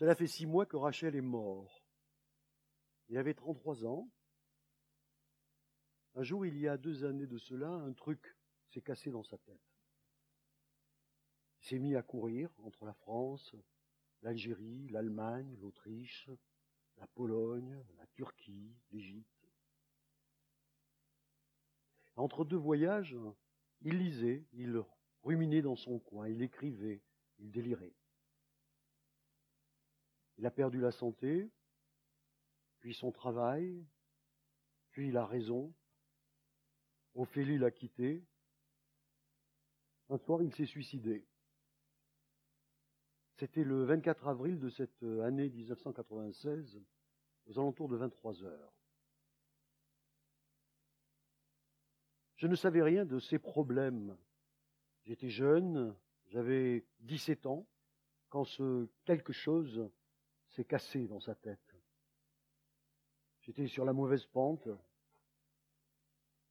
Cela fait six mois que Rachel est mort. Il avait 33 ans. Un jour, il y a deux années de cela, un truc s'est cassé dans sa tête. Il s'est mis à courir entre la France, l'Algérie, l'Allemagne, l'Autriche, la Pologne, la Turquie, l'Égypte. Entre deux voyages, il lisait, il ruminait dans son coin, il écrivait, il délirait. Il a perdu la santé, puis son travail, puis la raison. Ophélie l'a quitté. Un soir, il s'est suicidé. C'était le 24 avril de cette année 1996, aux alentours de 23 heures. Je ne savais rien de ces problèmes. J'étais jeune, j'avais 17 ans, quand ce quelque chose s'est cassé dans sa tête. J'étais sur la mauvaise pente.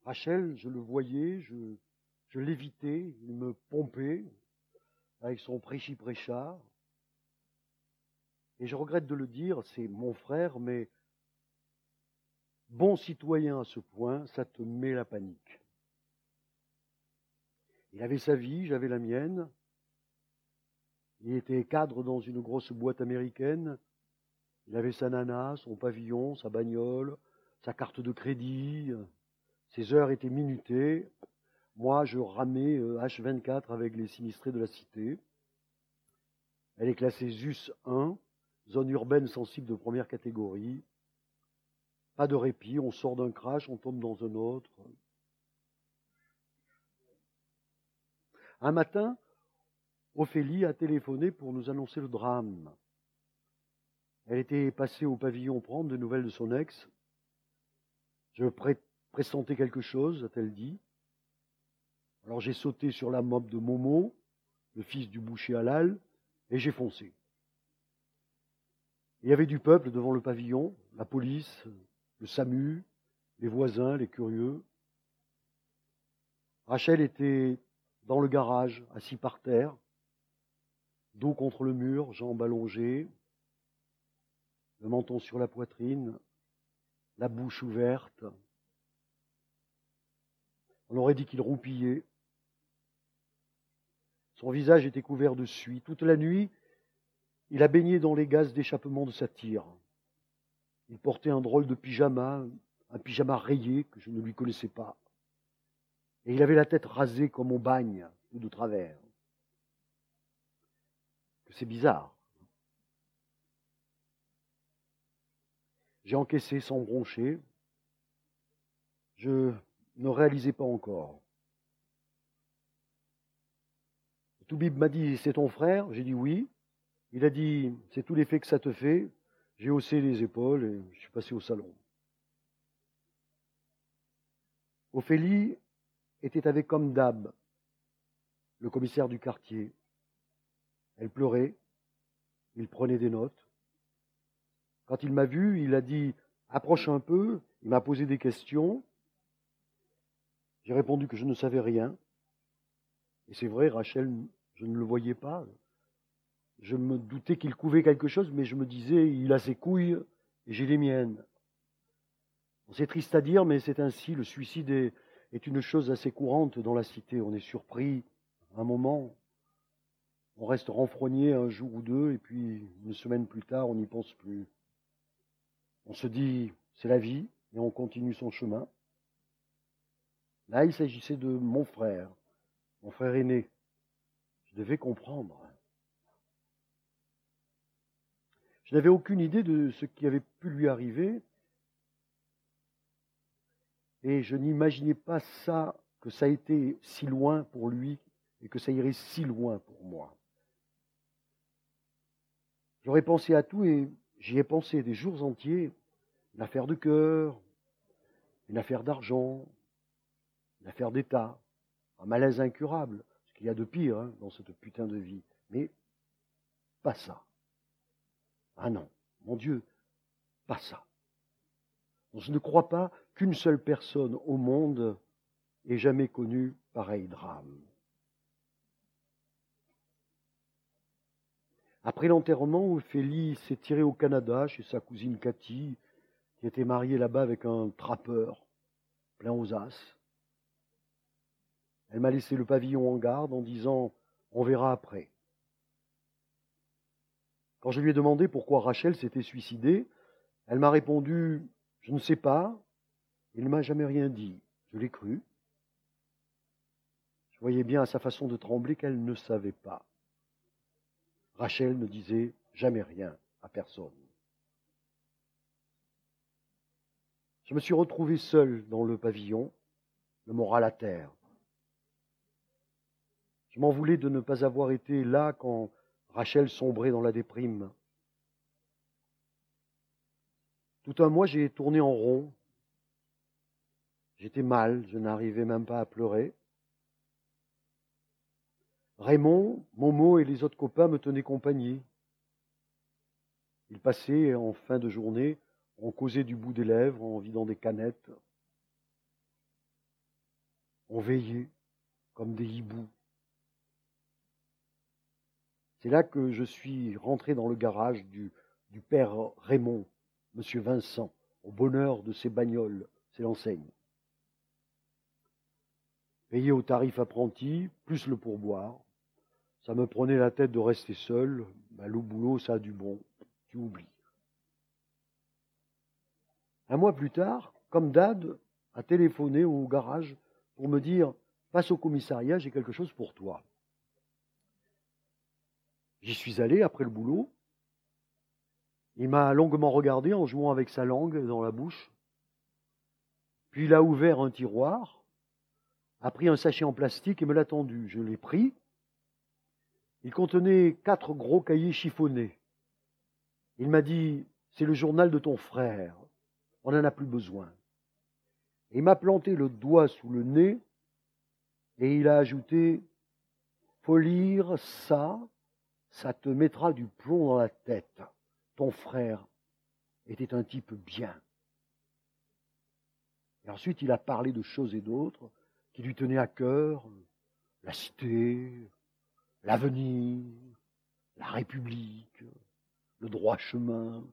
Rachel, je le voyais, je, l'évitais, il me pompait avec son prêchi-prêchard. Et je regrette de le dire, c'est mon frère, mais bon citoyen à ce point, ça te met la panique. Il avait sa vie, j'avais la mienne. Il était cadre dans une grosse boîte américaine. Il avait sa nana, son pavillon, sa bagnole, sa carte de crédit. Ses heures étaient minutées. Moi, je ramais H24 euh, avec les sinistrés de la cité. Elle est classée ZUS 1 zone urbaine sensible de première catégorie. Pas de répit, on sort d'un crash, on tombe dans un autre. Un matin, Ophélie a téléphoné pour nous annoncer le drame. Elle était passée au pavillon prendre de nouvelles de son ex. Je pressentais quelque chose, a-t-elle dit. Alors j'ai sauté sur la mob de Momo, le fils du boucher halal, et j'ai foncé. Il y avait du peuple devant le pavillon, la police, le SAMU, les voisins, les curieux. Rachel était dans le garage, assis par terre, dos contre le mur, jambes allongées, le menton sur la poitrine, la bouche ouverte. On aurait dit qu'il roupillait. Son visage était couvert de suie. Toute la nuit, il a baigné dans les gaz d'échappement de sa tire. Il portait un drôle de pyjama, un pyjama rayé que je ne lui connaissais pas. Et il avait la tête rasée comme au bagne, ou de travers. C'est bizarre. J'ai encaissé sans broncher. Je ne réalisais pas encore. Toubib m'a dit, c'est ton frère? J'ai dit oui. Il a dit, c'est tout l'effet que ça te fait. J'ai haussé les épaules et je suis passé au salon. Ophélie était avec comme d'hab, le commissaire du quartier. Elle pleurait, il prenait des notes. Quand il m'a vu, il a dit approche un peu, il m'a posé des questions. J'ai répondu que je ne savais rien. Et c'est vrai, Rachel, je ne le voyais pas. Je me doutais qu'il couvait quelque chose, mais je me disais, il a ses couilles et j'ai les miennes. C'est triste à dire, mais c'est ainsi. Le suicide est, une chose assez courante dans la cité. On est surpris un moment, on reste renfrogné un jour ou deux, et puis une semaine plus tard, on n'y pense plus. On se dit, c'est la vie, et on continue son chemin. Là, il s'agissait de mon frère, mon frère aîné. Je devais comprendre. Je n'avais aucune idée de ce qui avait pu lui arriver. Et je n'imaginais pas ça, que ça a été si loin pour lui et que ça irait si loin pour moi. J'aurais pensé à tout et j'y ai pensé des jours entiers. Une affaire de cœur, une affaire d'argent, une affaire d'État, un malaise incurable, ce qu'il y a de pire hein, dans cette putain de vie. Mais pas ça. Ah non, mon Dieu, pas ça. Je ne crois pas qu'une seule personne au monde ait jamais connu pareil drame. Après l'enterrement, Ophélie s'est tirée au Canada chez sa cousine Cathy, qui était mariée là-bas avec un trappeur plein aux as. Elle m'a laissé le pavillon en garde en disant On verra après. Quand je lui ai demandé pourquoi Rachel s'était suicidée, elle m'a répondu Je ne sais pas, il ne m'a jamais rien dit. Je l'ai cru. Je voyais bien à sa façon de trembler qu'elle ne savait pas. Rachel ne disait jamais rien à personne. Je me suis retrouvé seul dans le pavillon, le moral à terre. Je m'en voulais de ne pas avoir été là quand Rachel sombrait dans la déprime. Tout un mois, j'ai tourné en rond. J'étais mal, je n'arrivais même pas à pleurer. Raymond, Momo et les autres copains me tenaient compagnie. Ils passaient en fin de journée, on causait du bout des lèvres en vidant des canettes. On veillait comme des hiboux. C'est là que je suis rentré dans le garage du, du père Raymond, monsieur Vincent, au bonheur de ses bagnoles, c'est l'enseigne. Payé au tarif apprenti, plus le pourboire. Ça me prenait la tête de rester seul. Ben, le boulot, ça a du bon. Tu oublies. Un mois plus tard, comme Dad a téléphoné au garage pour me dire Passe au commissariat, j'ai quelque chose pour toi. J'y suis allé après le boulot. Il m'a longuement regardé en jouant avec sa langue dans la bouche. Puis il a ouvert un tiroir, a pris un sachet en plastique et me l'a tendu. Je l'ai pris. Il contenait quatre gros cahiers chiffonnés. Il m'a dit C'est le journal de ton frère. On n'en a plus besoin. il m'a planté le doigt sous le nez et il a ajouté Faut lire ça ça te mettra du plomb dans la tête. Ton frère était un type bien. Et ensuite, il a parlé de choses et d'autres qui lui tenaient à cœur, la cité, l'avenir, la République, le droit chemin.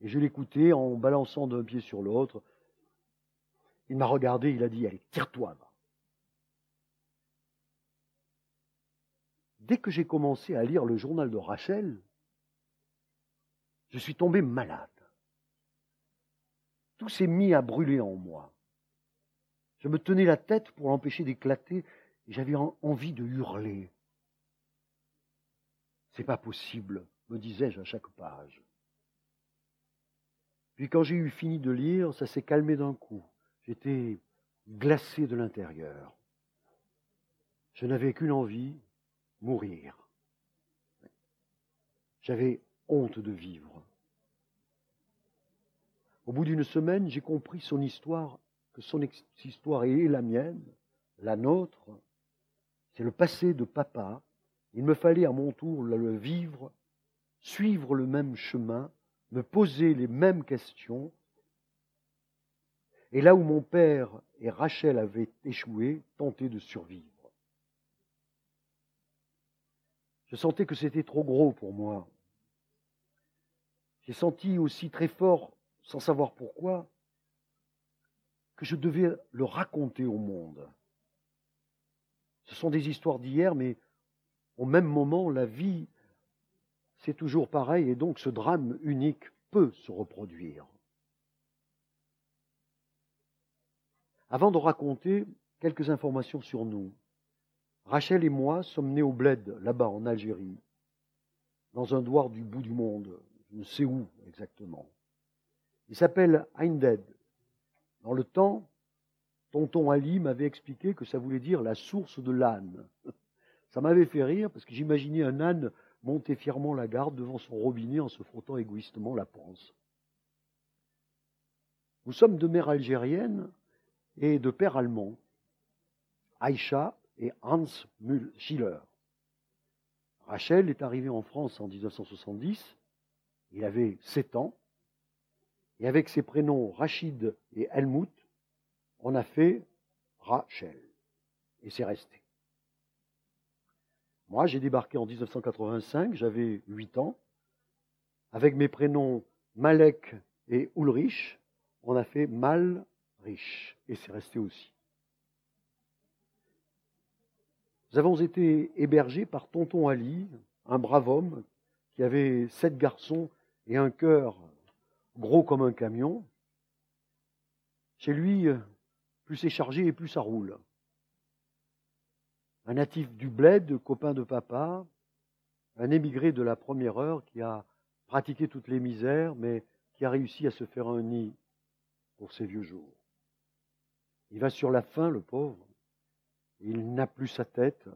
Et je l'écoutais en balançant d'un pied sur l'autre. Il m'a regardé, il a dit, allez, tire-toi, dès que j'ai commencé à lire le journal de Rachel, je suis tombé malade. Tout s'est mis à brûler en moi. Je me tenais la tête pour l'empêcher d'éclater et j'avais envie de hurler. C'est pas possible, me disais-je à chaque page. Puis quand j'ai eu fini de lire, ça s'est calmé d'un coup. J'étais glacé de l'intérieur. Je n'avais qu'une envie, mourir. J'avais honte de vivre. Au bout d'une semaine, j'ai compris son histoire, que son histoire est la mienne, la nôtre. C'est le passé de papa. Il me fallait à mon tour le vivre, suivre le même chemin, me poser les mêmes questions. Et là où mon père et Rachel avaient échoué, tenter de survivre. Je sentais que c'était trop gros pour moi. J'ai senti aussi très fort, sans savoir pourquoi, que je devais le raconter au monde. Ce sont des histoires d'hier, mais au même moment, la vie, c'est toujours pareil, et donc ce drame unique peut se reproduire. Avant de raconter quelques informations sur nous, Rachel et moi sommes nés au bled, là-bas en Algérie, dans un douar du bout du monde, je ne sais où exactement. Il s'appelle Einded. Dans le temps, tonton Ali m'avait expliqué que ça voulait dire la source de l'âne. Ça m'avait fait rire parce que j'imaginais un âne monter fièrement la garde devant son robinet en se frottant égoïstement la panse. Nous sommes de mère algérienne et de père allemand. Aïcha et Hans Schiller. Rachel est arrivé en France en 1970, il avait 7 ans, et avec ses prénoms Rachid et Helmut, on a fait Rachel, et c'est resté. Moi, j'ai débarqué en 1985, j'avais 8 ans. Avec mes prénoms Malek et Ulrich, on a fait Mal-Riche. Et c'est resté aussi. Nous avons été hébergés par Tonton Ali, un brave homme qui avait sept garçons et un cœur gros comme un camion. Chez lui, plus c'est chargé et plus ça roule. Un natif du bled, copain de papa, un émigré de la première heure qui a pratiqué toutes les misères, mais qui a réussi à se faire un nid pour ses vieux jours. Il va sur la faim, le pauvre. Il n'a plus sa tête.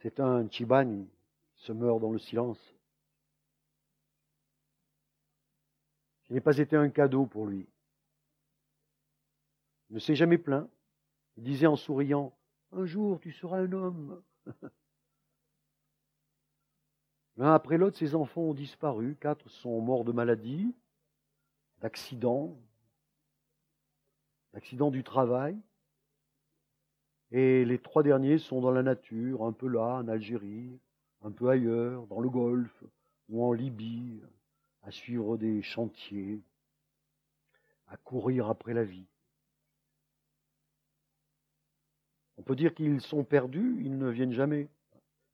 C'est un Chibani, se meurt dans le silence. Je n'ai pas été un cadeau pour lui. Il ne s'est jamais plaint. Il disait en souriant Un jour, tu seras un homme. L'un après l'autre, ses enfants ont disparu. Quatre sont morts de maladie, d'accidents, d'accidents du travail. Et les trois derniers sont dans la nature, un peu là, en Algérie, un peu ailleurs, dans le Golfe ou en Libye, à suivre des chantiers, à courir après la vie. On peut dire qu'ils sont perdus, ils ne viennent jamais.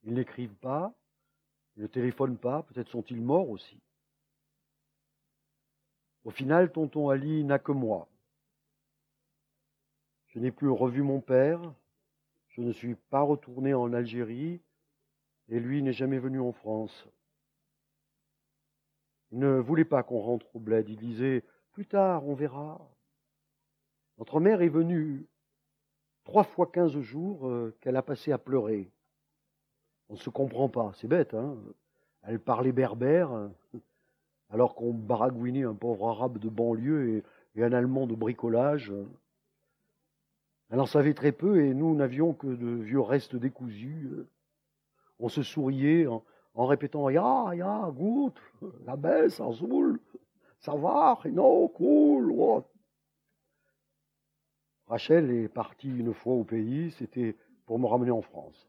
Ils n'écrivent pas, ils ne téléphonent pas, peut-être sont-ils morts aussi. Au final, tonton Ali n'a que moi. Je n'ai plus revu mon père, je ne suis pas retourné en Algérie et lui n'est jamais venu en France. Il ne voulait pas qu'on rentre au bled. Il disait Plus tard, on verra. Notre mère est venue trois fois quinze jours euh, qu'elle a passé à pleurer. On ne se comprend pas, c'est bête, hein Elle parlait berbère, alors qu'on baragouinait un pauvre arabe de banlieue et un allemand de bricolage. Elle en savait très peu et nous n'avions que de vieux restes décousus. On se souriait en, répétant Ya, ya, gut, la baisse, ça va, non, cool. Rachel est partie une fois au pays, c'était pour me ramener en France.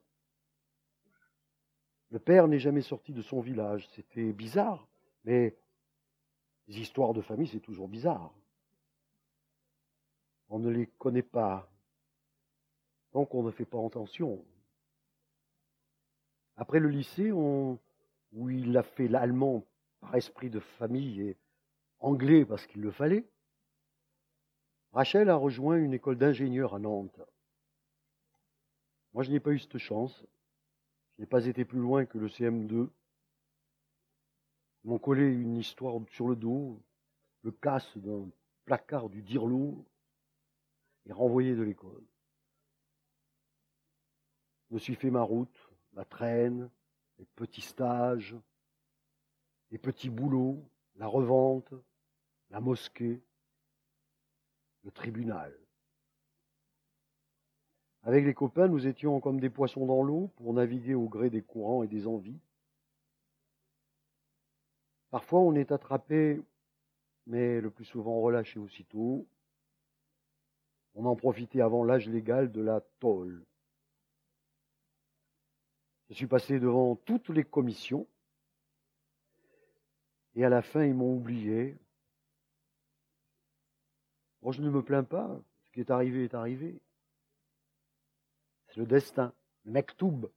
Le père n'est jamais sorti de son village, c'était bizarre, mais les histoires de famille, c'est toujours bizarre. On ne les connaît pas, donc on ne fait pas attention. Après le lycée, où il a fait l'allemand par esprit de famille et anglais parce qu'il le fallait, Rachel a rejoint une école d'ingénieur à Nantes. Moi, je n'ai pas eu cette chance. Je n'ai pas été plus loin que le CM2. Ils m'ont collé une histoire sur le dos, le casse d'un placard du dirlo et renvoyé de l'école. Je me suis fait ma route, ma traîne, les petits stages, les petits boulots, la revente, la mosquée, tribunal. Avec les copains, nous étions comme des poissons dans l'eau pour naviguer au gré des courants et des envies. Parfois, on est attrapé, mais le plus souvent relâché aussitôt. On en profitait avant l'âge légal de la tôle. Je suis passé devant toutes les commissions et à la fin, ils m'ont oublié. Je ne me plains pas. Ce qui est arrivé est arrivé. C'est le destin, le mektoub,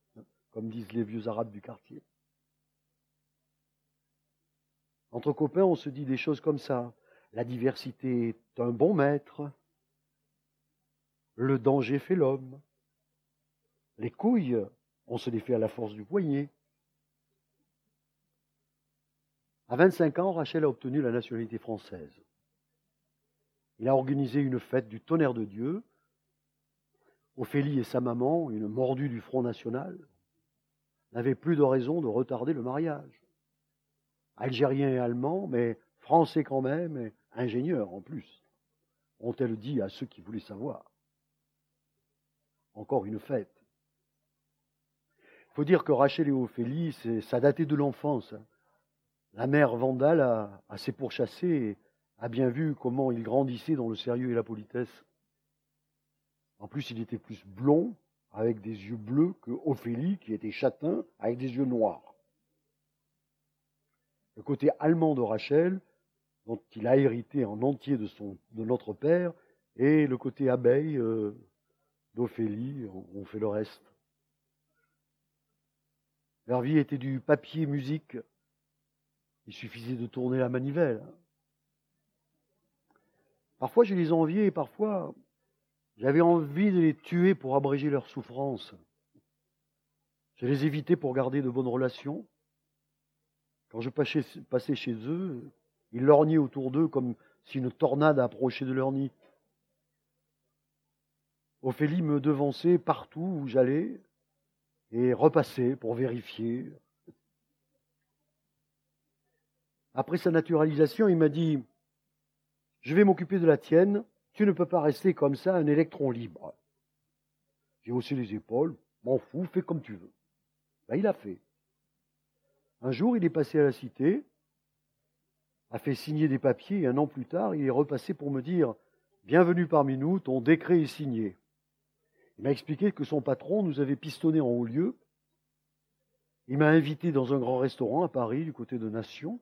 comme disent les vieux arabes du quartier. Entre copains, on se dit des choses comme ça. La diversité est un bon maître. Le danger fait l'homme. Les couilles on se les fait à la force du poignet. À 25 ans, Rachel a obtenu la nationalité française. Il a organisé une fête du tonnerre de Dieu. Ophélie et sa maman, une mordue du Front National, n'avaient plus de raison de retarder le mariage. Algérien et allemand, mais français quand même, et ingénieur en plus, ont-elles dit à ceux qui voulaient savoir. Encore une fête. Il faut dire que Rachel et Ophélie, ça datait de l'enfance. La mère Vandale a, assez pourchassé et a bien vu comment il grandissait dans le sérieux et la politesse. En plus, il était plus blond avec des yeux bleus que Ophélie, qui était châtain, avec des yeux noirs. Le côté allemand de Rachel, dont il a hérité en entier de, son, de notre père, et le côté abeille euh, d'Ophélie, on fait le reste. Leur vie était du papier musique. Il suffisait de tourner la manivelle. Parfois, je les enviais et parfois, j'avais envie de les tuer pour abréger leur souffrance. Je les évitais pour garder de bonnes relations. Quand je passais chez eux, ils lorgnaient autour d'eux comme si une tornade approchait de leur nid. Ophélie me devançait partout où j'allais et repassait pour vérifier. Après sa naturalisation, il m'a dit Je vais m'occuper de la tienne, tu ne peux pas rester comme ça, un électron libre. J'ai haussé les épaules, m'en fous, fais comme tu veux. Ben, il a fait. Un jour, il est passé à la cité, a fait signer des papiers, et un an plus tard, il est repassé pour me dire Bienvenue parmi nous, ton décret est signé. Il m'a expliqué que son patron nous avait pistonné en haut lieu. Il m'a invité dans un grand restaurant à Paris, du côté de Nation.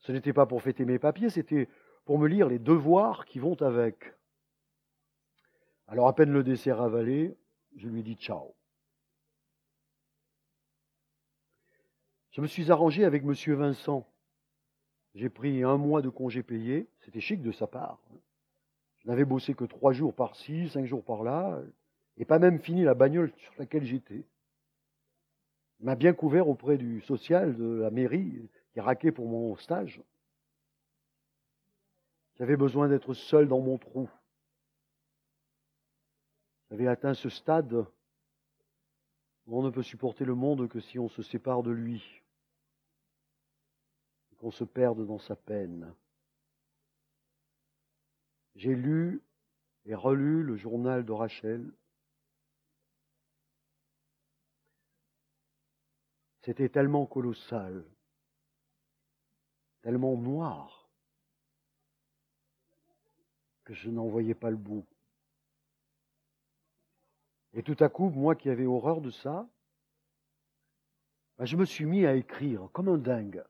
Ce n'était pas pour fêter mes papiers, c'était pour me lire les devoirs qui vont avec. Alors à peine le dessert avalé, je lui ai dit ciao. Je me suis arrangé avec M. Vincent. J'ai pris un mois de congé payé, c'était chic de sa part. Je n'avais bossé que trois jours par-ci, cinq jours par-là, et pas même fini la bagnole sur laquelle j'étais. Il m'a bien couvert auprès du social de la mairie qui raquait pour mon stage. J'avais besoin d'être seul dans mon trou. J'avais atteint ce stade où on ne peut supporter le monde que si on se sépare de lui, qu'on se perde dans sa peine. J'ai lu et relu le journal de Rachel. C'était tellement colossal, tellement noir je n'en voyais pas le bout. Et tout à coup, moi qui avais horreur de ça, ben, je me suis mis à écrire comme un dingue.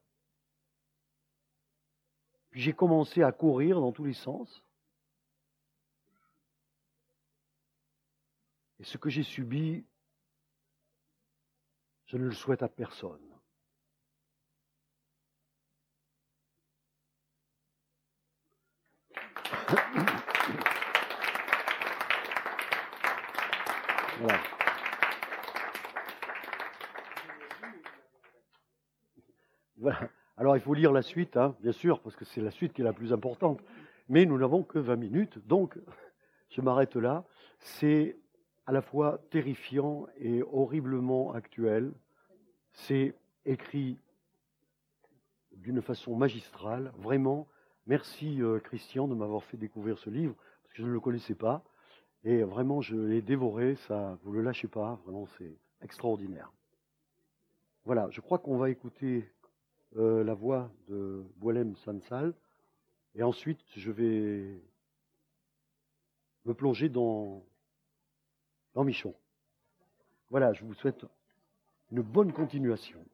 Puis j'ai commencé à courir dans tous les sens. Et ce que j'ai subi, je ne le souhaite à personne. Voilà. Alors il faut lire la suite, hein, bien sûr, parce que c'est la suite qui est la plus importante. Mais nous n'avons que 20 minutes, donc je m'arrête là. C'est à la fois terrifiant et horriblement actuel. C'est écrit d'une façon magistrale, vraiment. Merci euh, Christian de m'avoir fait découvrir ce livre, parce que je ne le connaissais pas. Et vraiment, je l'ai dévoré, ça, vous le lâchez pas, vraiment, c'est extraordinaire. Voilà, je crois qu'on va écouter euh, la voix de Boilem Sansal, et ensuite je vais me plonger dans, dans Michon. Voilà, je vous souhaite une bonne continuation.